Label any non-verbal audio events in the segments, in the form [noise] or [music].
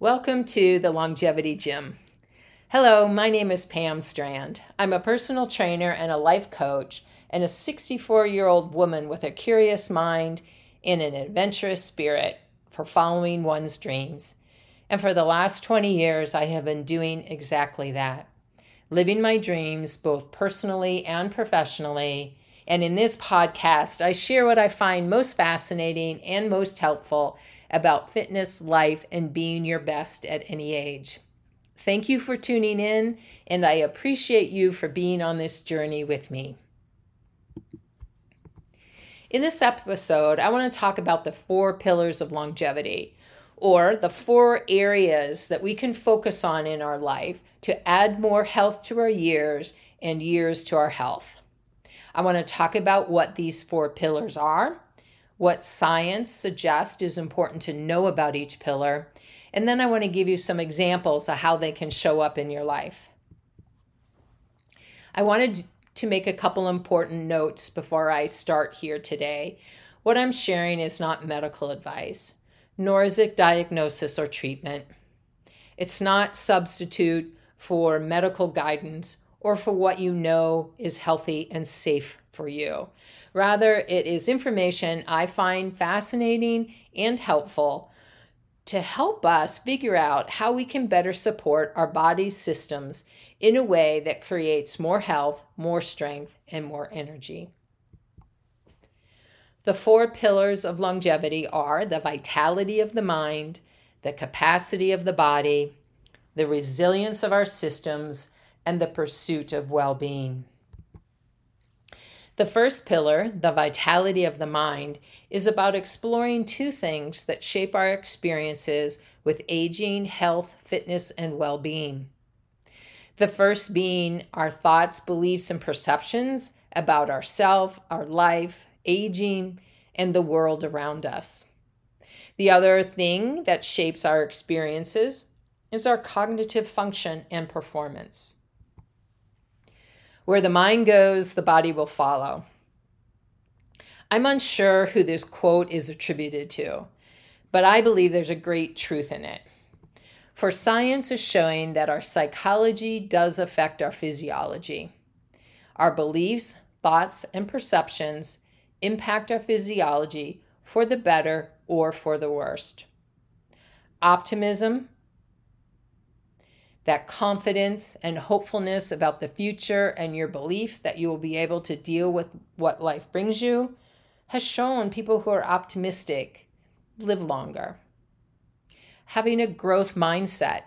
Welcome to the Longevity Gym. Hello, my name is Pam Strand. I'm a personal trainer and a life coach, and a 64 year old woman with a curious mind and an adventurous spirit for following one's dreams. And for the last 20 years, I have been doing exactly that living my dreams both personally and professionally. And in this podcast, I share what I find most fascinating and most helpful about fitness, life, and being your best at any age. Thank you for tuning in, and I appreciate you for being on this journey with me. In this episode, I want to talk about the four pillars of longevity, or the four areas that we can focus on in our life to add more health to our years and years to our health. I want to talk about what these four pillars are, what science suggests is important to know about each pillar, and then I want to give you some examples of how they can show up in your life. I wanted to make a couple important notes before I start here today. What I'm sharing is not medical advice, nor is it diagnosis or treatment. It's not substitute for medical guidance or for what you know is healthy and safe for you. Rather, it is information I find fascinating and helpful to help us figure out how we can better support our body's systems in a way that creates more health, more strength, and more energy. The four pillars of longevity are the vitality of the mind, the capacity of the body, the resilience of our systems, and the pursuit of well being. The first pillar, the vitality of the mind, is about exploring two things that shape our experiences with aging, health, fitness, and well being. The first being our thoughts, beliefs, and perceptions about ourself, our life, aging, and the world around us. The other thing that shapes our experiences is our cognitive function and performance. Where the mind goes, the body will follow. I'm unsure who this quote is attributed to, but I believe there's a great truth in it. For science is showing that our psychology does affect our physiology. Our beliefs, thoughts, and perceptions impact our physiology for the better or for the worst. Optimism, that confidence and hopefulness about the future and your belief that you will be able to deal with what life brings you has shown people who are optimistic live longer. Having a growth mindset,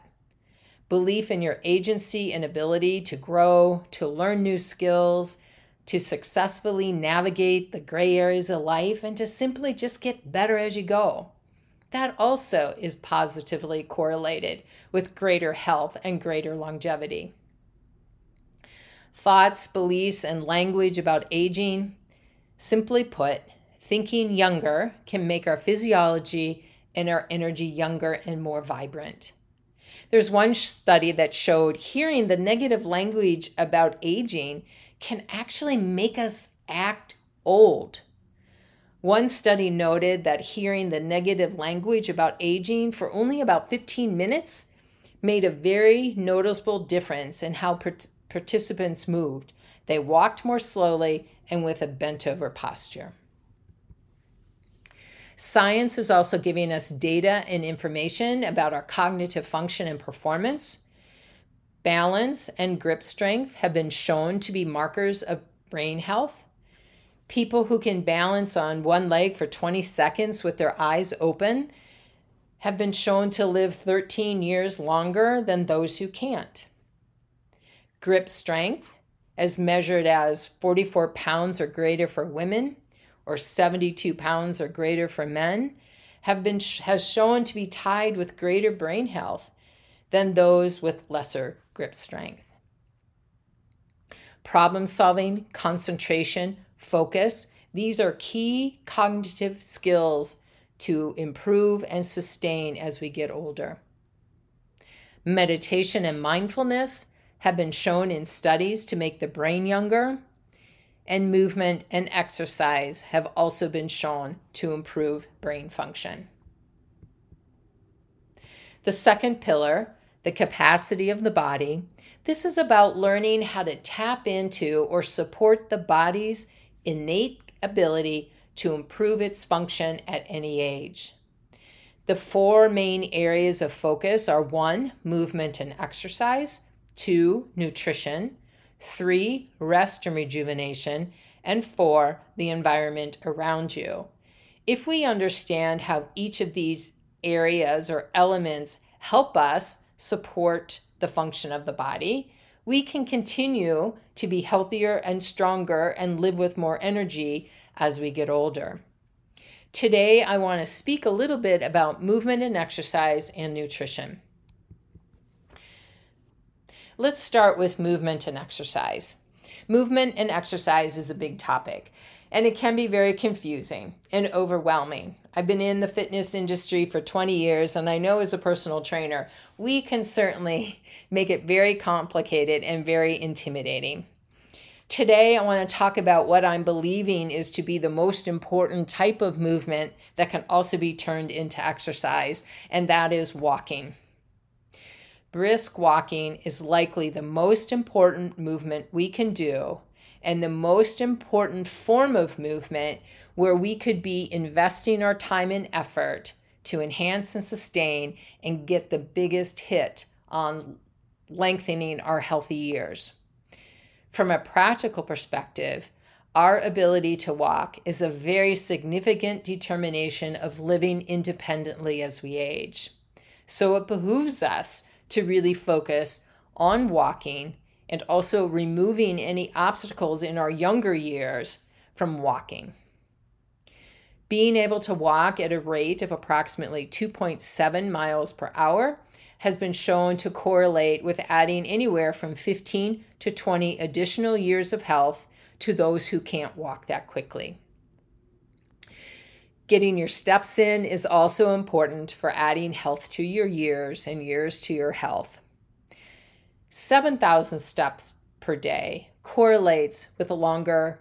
belief in your agency and ability to grow, to learn new skills, to successfully navigate the gray areas of life, and to simply just get better as you go that also is positively correlated with greater health and greater longevity. Thoughts, beliefs, and language about aging, simply put, thinking younger can make our physiology and our energy younger and more vibrant. There's one study that showed hearing the negative language about aging can actually make us act old. One study noted that hearing the negative language about aging for only about 15 minutes made a very noticeable difference in how part- participants moved. They walked more slowly and with a bent over posture. Science is also giving us data and information about our cognitive function and performance. Balance and grip strength have been shown to be markers of brain health. People who can balance on one leg for 20 seconds with their eyes open have been shown to live 13 years longer than those who can't. Grip strength, as measured as 44 pounds or greater for women or 72 pounds or greater for men, have been has shown to be tied with greater brain health than those with lesser grip strength. Problem solving, concentration, focus. These are key cognitive skills to improve and sustain as we get older. Meditation and mindfulness have been shown in studies to make the brain younger, and movement and exercise have also been shown to improve brain function. The second pillar, the capacity of the body. This is about learning how to tap into or support the body's innate ability to improve its function at any age. The four main areas of focus are one, movement and exercise, two, nutrition, three, rest and rejuvenation, and four, the environment around you. If we understand how each of these areas or elements help us support the function of the body, we can continue to be healthier and stronger and live with more energy as we get older. Today, I want to speak a little bit about movement and exercise and nutrition. Let's start with movement and exercise. Movement and exercise is a big topic, and it can be very confusing and overwhelming. I've been in the fitness industry for 20 years, and I know as a personal trainer, we can certainly [laughs] make it very complicated and very intimidating. Today, I want to talk about what I'm believing is to be the most important type of movement that can also be turned into exercise, and that is walking. Brisk walking is likely the most important movement we can do, and the most important form of movement where we could be investing our time and effort to enhance and sustain and get the biggest hit on lengthening our healthy years. From a practical perspective, our ability to walk is a very significant determination of living independently as we age. So it behooves us to really focus on walking and also removing any obstacles in our younger years from walking. Being able to walk at a rate of approximately 2.7 miles per hour has been shown to correlate with adding anywhere from 15 to 20 additional years of health to those who can't walk that quickly. Getting your steps in is also important for adding health to your years and years to your health. 7,000 steps per day correlates with a longer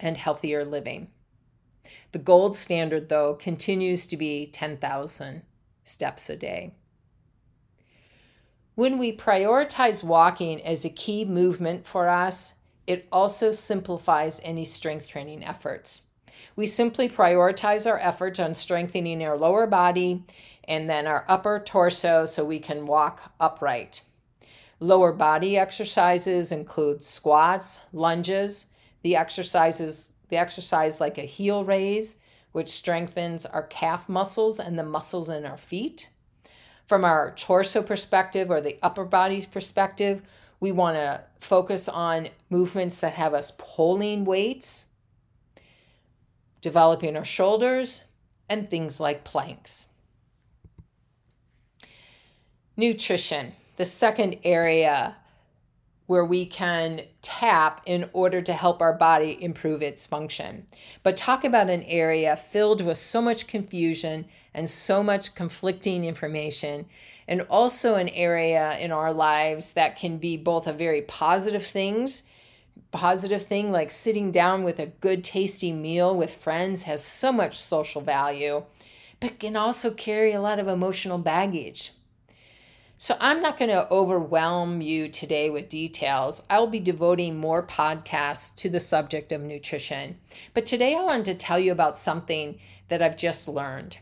and healthier living. The gold standard, though, continues to be 10,000 steps a day. When we prioritize walking as a key movement for us, it also simplifies any strength training efforts. We simply prioritize our efforts on strengthening our lower body and then our upper torso so we can walk upright. Lower body exercises include squats, lunges, the exercises the exercise like a heel raise, which strengthens our calf muscles and the muscles in our feet. From our torso perspective or the upper body's perspective, we want to focus on movements that have us pulling weights, developing our shoulders, and things like planks. Nutrition, the second area where we can tap in order to help our body improve its function. But talk about an area filled with so much confusion and so much conflicting information, and also an area in our lives that can be both a very positive things positive thing like sitting down with a good tasty meal with friends has so much social value but can also carry a lot of emotional baggage so I'm not going to overwhelm you today with details. I'll be devoting more podcasts to the subject of nutrition. But today I wanted to tell you about something that I've just learned.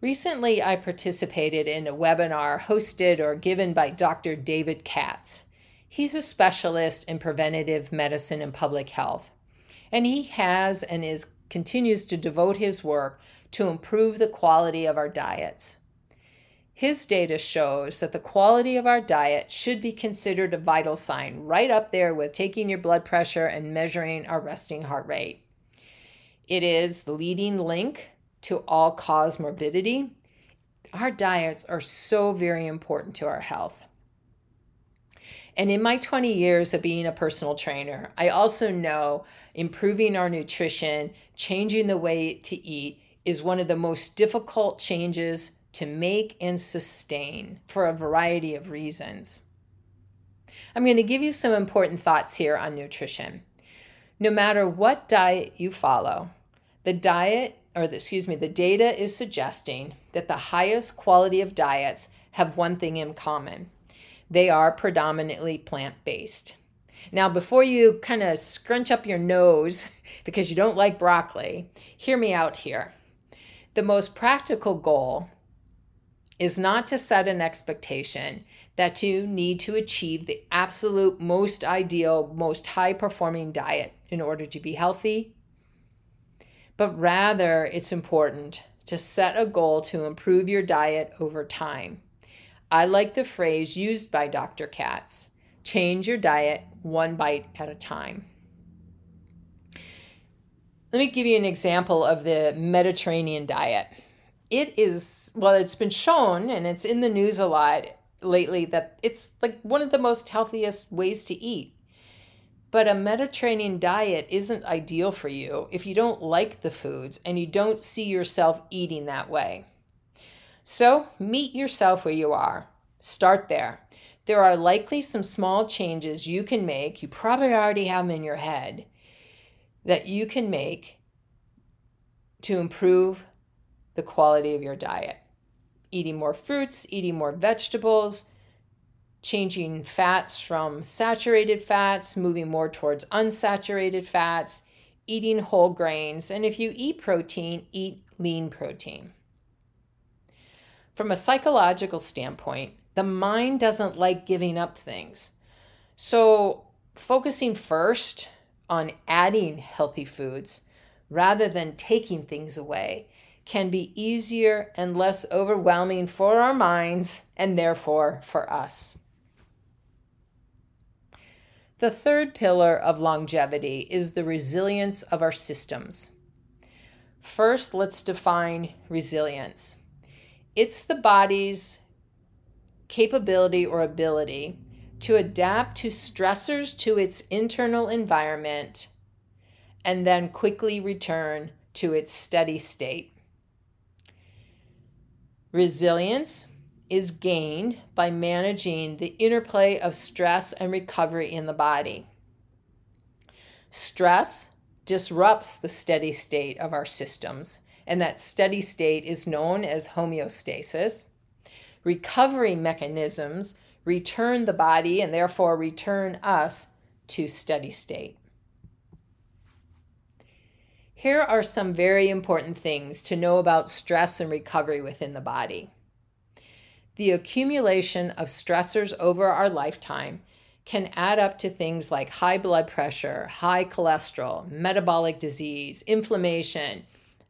Recently, I participated in a webinar hosted or given by Dr. David Katz. He's a specialist in preventative medicine and public health, and he has and is continues to devote his work to improve the quality of our diets. His data shows that the quality of our diet should be considered a vital sign, right up there with taking your blood pressure and measuring our resting heart rate. It is the leading link to all cause morbidity. Our diets are so very important to our health. And in my 20 years of being a personal trainer, I also know improving our nutrition, changing the way to eat is one of the most difficult changes to make and sustain for a variety of reasons. I'm going to give you some important thoughts here on nutrition. No matter what diet you follow, the diet, or the, excuse me, the data is suggesting that the highest quality of diets have one thing in common they are predominantly plant based. Now, before you kind of scrunch up your nose [laughs] because you don't like broccoli, hear me out here. The most practical goal is not to set an expectation that you need to achieve the absolute most ideal, most high performing diet in order to be healthy, but rather it's important to set a goal to improve your diet over time. I like the phrase used by Dr. Katz change your diet one bite at a time. Let me give you an example of the Mediterranean diet. It is, well, it's been shown and it's in the news a lot lately that it's like one of the most healthiest ways to eat. But a Mediterranean diet isn't ideal for you if you don't like the foods and you don't see yourself eating that way. So, meet yourself where you are. Start there. There are likely some small changes you can make, you probably already have them in your head, that you can make to improve the quality of your diet. Eating more fruits, eating more vegetables, changing fats from saturated fats, moving more towards unsaturated fats, eating whole grains, and if you eat protein, eat lean protein. From a psychological standpoint, the mind doesn't like giving up things. So, focusing first on adding healthy foods rather than taking things away can be easier and less overwhelming for our minds and therefore for us. The third pillar of longevity is the resilience of our systems. First, let's define resilience. It's the body's capability or ability to adapt to stressors to its internal environment and then quickly return to its steady state. Resilience is gained by managing the interplay of stress and recovery in the body. Stress disrupts the steady state of our systems and that steady state is known as homeostasis. Recovery mechanisms return the body and therefore return us to steady state. Here are some very important things to know about stress and recovery within the body. The accumulation of stressors over our lifetime can add up to things like high blood pressure, high cholesterol, metabolic disease, inflammation,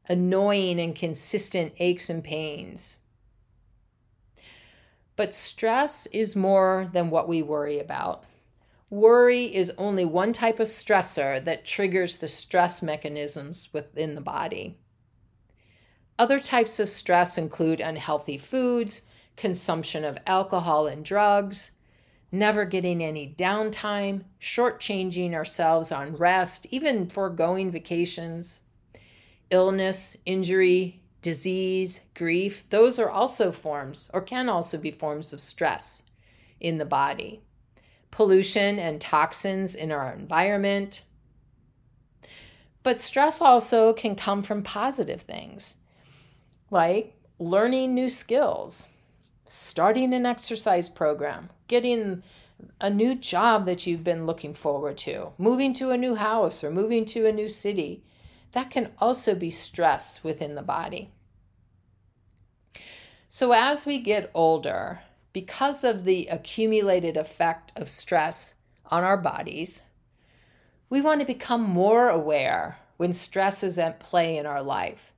annoying and consistent aches and pains. But stress is more than what we worry about. Worry is only one type of stressor that triggers the stress mechanisms within the body. Other types of stress include unhealthy foods, consumption of alcohol and drugs, never getting any downtime, shortchanging ourselves on rest, even foregoing vacations illness, injury, disease, grief, those are also forms or can also be forms of stress in the body. Pollution and toxins in our environment. But stress also can come from positive things like learning new skills, starting an exercise program, getting a new job that you've been looking forward to, moving to a new house or moving to a new city, that can also be stress within the body. So, as we get older, because of the accumulated effect of stress on our bodies, we want to become more aware when stress is at play in our life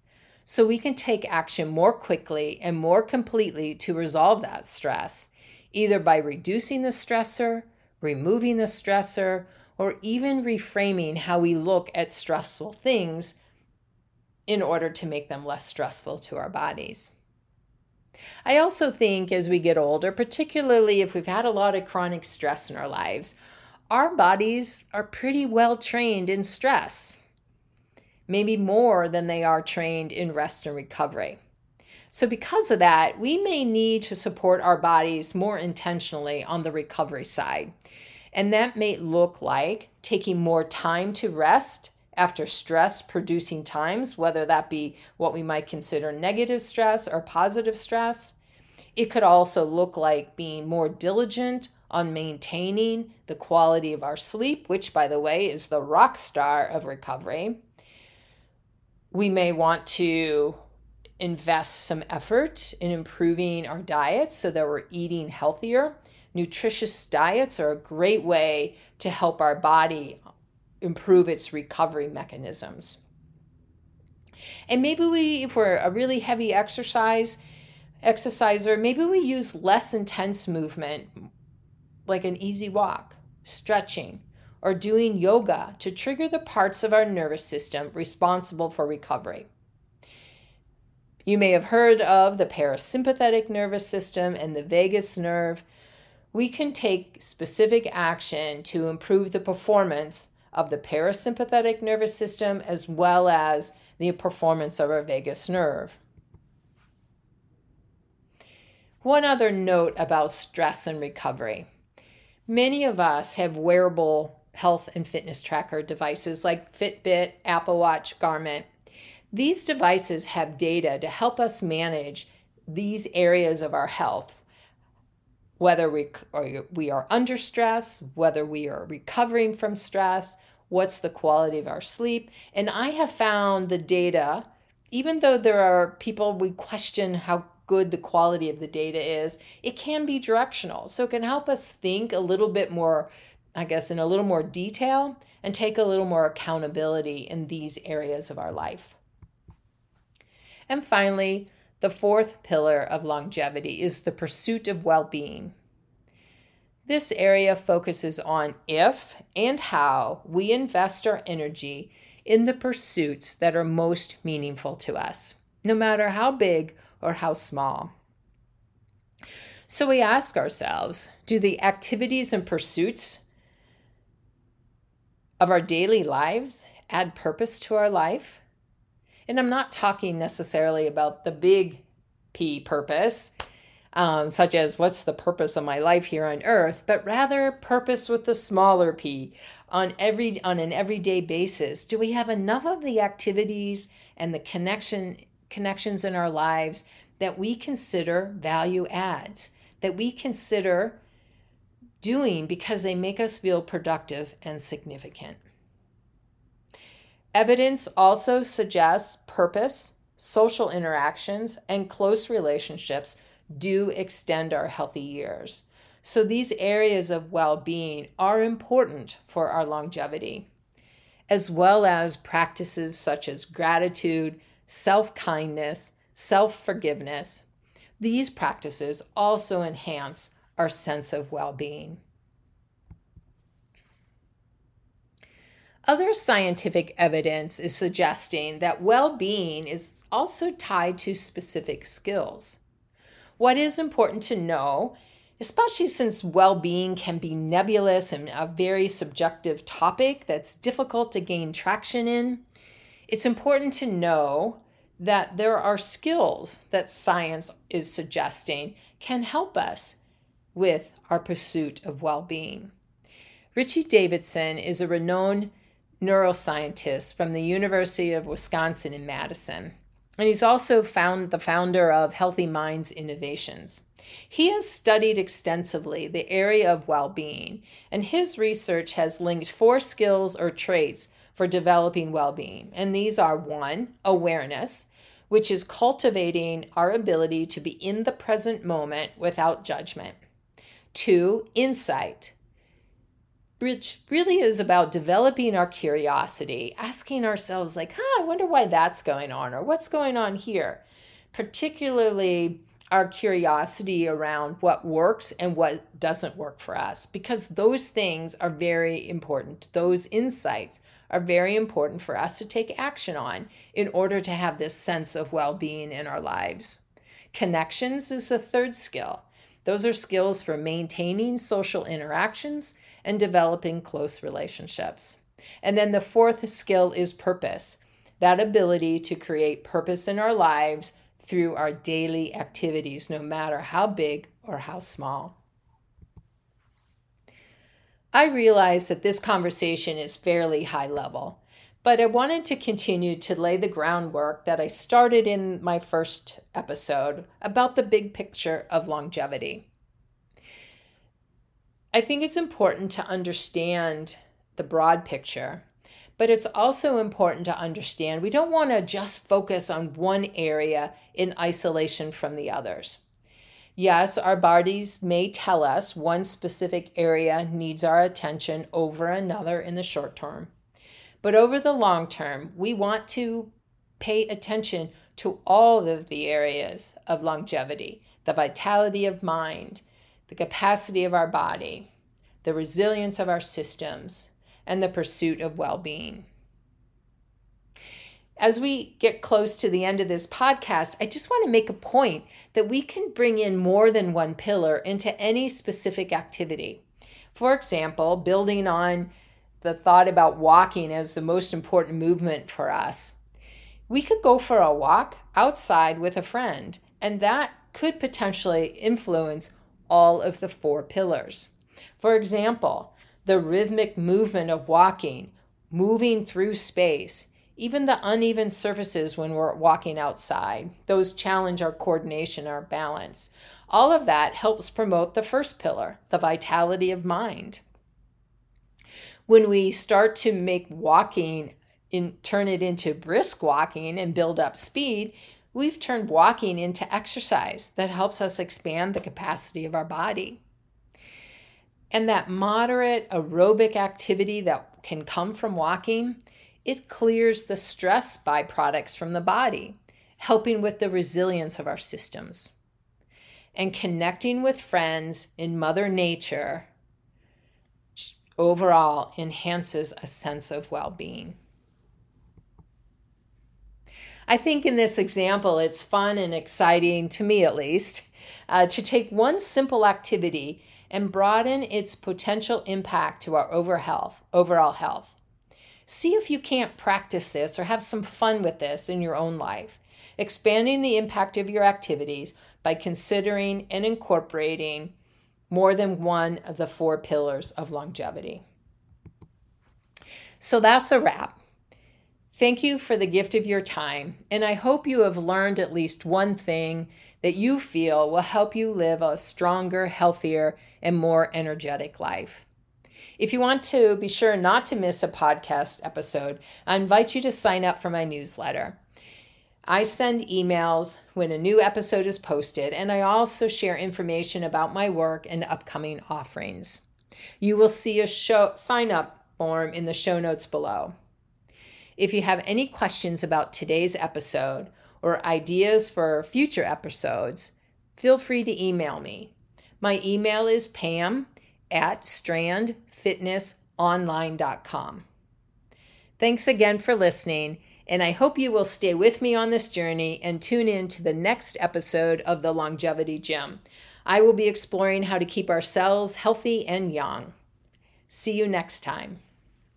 so we can take action more quickly and more completely to resolve that stress, either by reducing the stressor, removing the stressor, or even reframing how we look at stressful things in order to make them less stressful to our bodies. I also think as we get older, particularly if we've had a lot of chronic stress in our lives, our bodies are pretty well trained in stress, maybe more than they are trained in rest and recovery. So, because of that, we may need to support our bodies more intentionally on the recovery side. And that may look like taking more time to rest after stress producing times, whether that be what we might consider negative stress or positive stress. It could also look like being more diligent on maintaining the quality of our sleep, which, by the way, is the rock star of recovery. We may want to invest some effort in improving our diets so that we're eating healthier. Nutritious diets are a great way to help our body improve its recovery mechanisms. And maybe we, if we're a really heavy exercise exerciser, maybe we use less intense movement, like an easy walk, stretching, or doing yoga to trigger the parts of our nervous system responsible for recovery. You may have heard of the parasympathetic nervous system and the vagus nerve. We can take specific action to improve the performance of the parasympathetic nervous system as well as the performance of our vagus nerve. One other note about stress and recovery. Many of us have wearable health and fitness tracker devices like Fitbit, Apple Watch, Garmin. These devices have data to help us manage these areas of our health, whether we, we are under stress, whether we are recovering from stress, what's the quality of our sleep. And I have found the data, even though there are people we question how good the quality of the data is, it can be directional. So it can help us think a little bit more, I guess, in a little more detail and take a little more accountability in these areas of our life. And finally, the fourth pillar of longevity is the pursuit of well being. This area focuses on if and how we invest our energy in the pursuits that are most meaningful to us, no matter how big or how small. So we ask ourselves do the activities and pursuits of our daily lives add purpose to our life? And I'm not talking necessarily about the big P purpose, um, such as what's the purpose of my life here on earth, but rather purpose with the smaller p on every on an everyday basis. Do we have enough of the activities and the connection connections in our lives that we consider value adds, that we consider doing because they make us feel productive and significant. Evidence also suggests purpose, social interactions, and close relationships do extend our healthy years. So, these areas of well being are important for our longevity, as well as practices such as gratitude, self kindness, self forgiveness. These practices also enhance our sense of well being. Other scientific evidence is suggesting that well being is also tied to specific skills. What is important to know, especially since well being can be nebulous and a very subjective topic that's difficult to gain traction in, it's important to know that there are skills that science is suggesting can help us with our pursuit of well being. Richie Davidson is a renowned neuroscientist from the University of Wisconsin in Madison and he's also found the founder of Healthy Minds Innovations. He has studied extensively the area of well being, and his research has linked four skills or traits for developing well being. And these are one, awareness, which is cultivating our ability to be in the present moment without judgment. Two, insight, which really is about developing our curiosity, asking ourselves, like, huh, I wonder why that's going on or what's going on here. Particularly our curiosity around what works and what doesn't work for us, because those things are very important. Those insights are very important for us to take action on in order to have this sense of well being in our lives. Connections is the third skill. Those are skills for maintaining social interactions and developing close relationships. And then the fourth skill is purpose that ability to create purpose in our lives through our daily activities, no matter how big or how small. I realize that this conversation is fairly high level, But I wanted to continue to lay the groundwork that I started in my first episode about the big picture of longevity. I think it's important to understand the broad picture, but it's also important to understand we don't want to just focus on one area in isolation from the others. Yes, our bodies may tell us one specific area needs our attention over another in the short term. But over the long term, we want to pay attention to all of the areas of longevity the vitality of mind, the capacity of our body, the resilience of our systems, and the pursuit of well being. As we get close to the end of this podcast, I just want to make a point that we can bring in more than one pillar into any specific activity. For example, building on the thought about walking as the most important movement for us. We could go for a walk outside with a friend, and that could potentially influence all of the four pillars. For example, the rhythmic movement of walking, moving through space, even the uneven surfaces when we're walking outside, those challenge our coordination, our balance. All of that helps promote the first pillar, the vitality of mind when we start to make walking in turn it into brisk walking and build up speed, we've turned walking into exercise that helps us expand the capacity of our body. And that moderate aerobic activity that can come from walking, it clears the stress byproducts from the body, helping with the resilience of our systems. And connecting with friends in Mother Nature overall enhances a sense of well being. I think in this example, it's fun and exciting, to me at least, uh, to take one simple activity and broaden its potential impact to our over health, overall health. See if you can't practice this or have some fun with this in your own life, expanding the impact of your activities by considering and incorporating more than one of the four pillars of longevity. So that's a wrap. Thank you for the gift of your time, and I hope you have learned at least one thing that you feel will help you live a stronger, healthier, and more energetic life. If you want to be sure not to miss a podcast episode, I invite you to sign up for my newsletter. I send emails when a new episode is posted, and I also share information about my work and upcoming offerings. You will see a show sign up form in the show notes below. If you have any questions about today's episode or ideas for future episodes, feel free to email me. My email is pam at strandfitnessonline.com. Thanks again for listening and I hope you will stay with me on this journey and tune in to the next episode of the Longevity Gym. I will be exploring how to keep ourselves healthy and young. See you next time.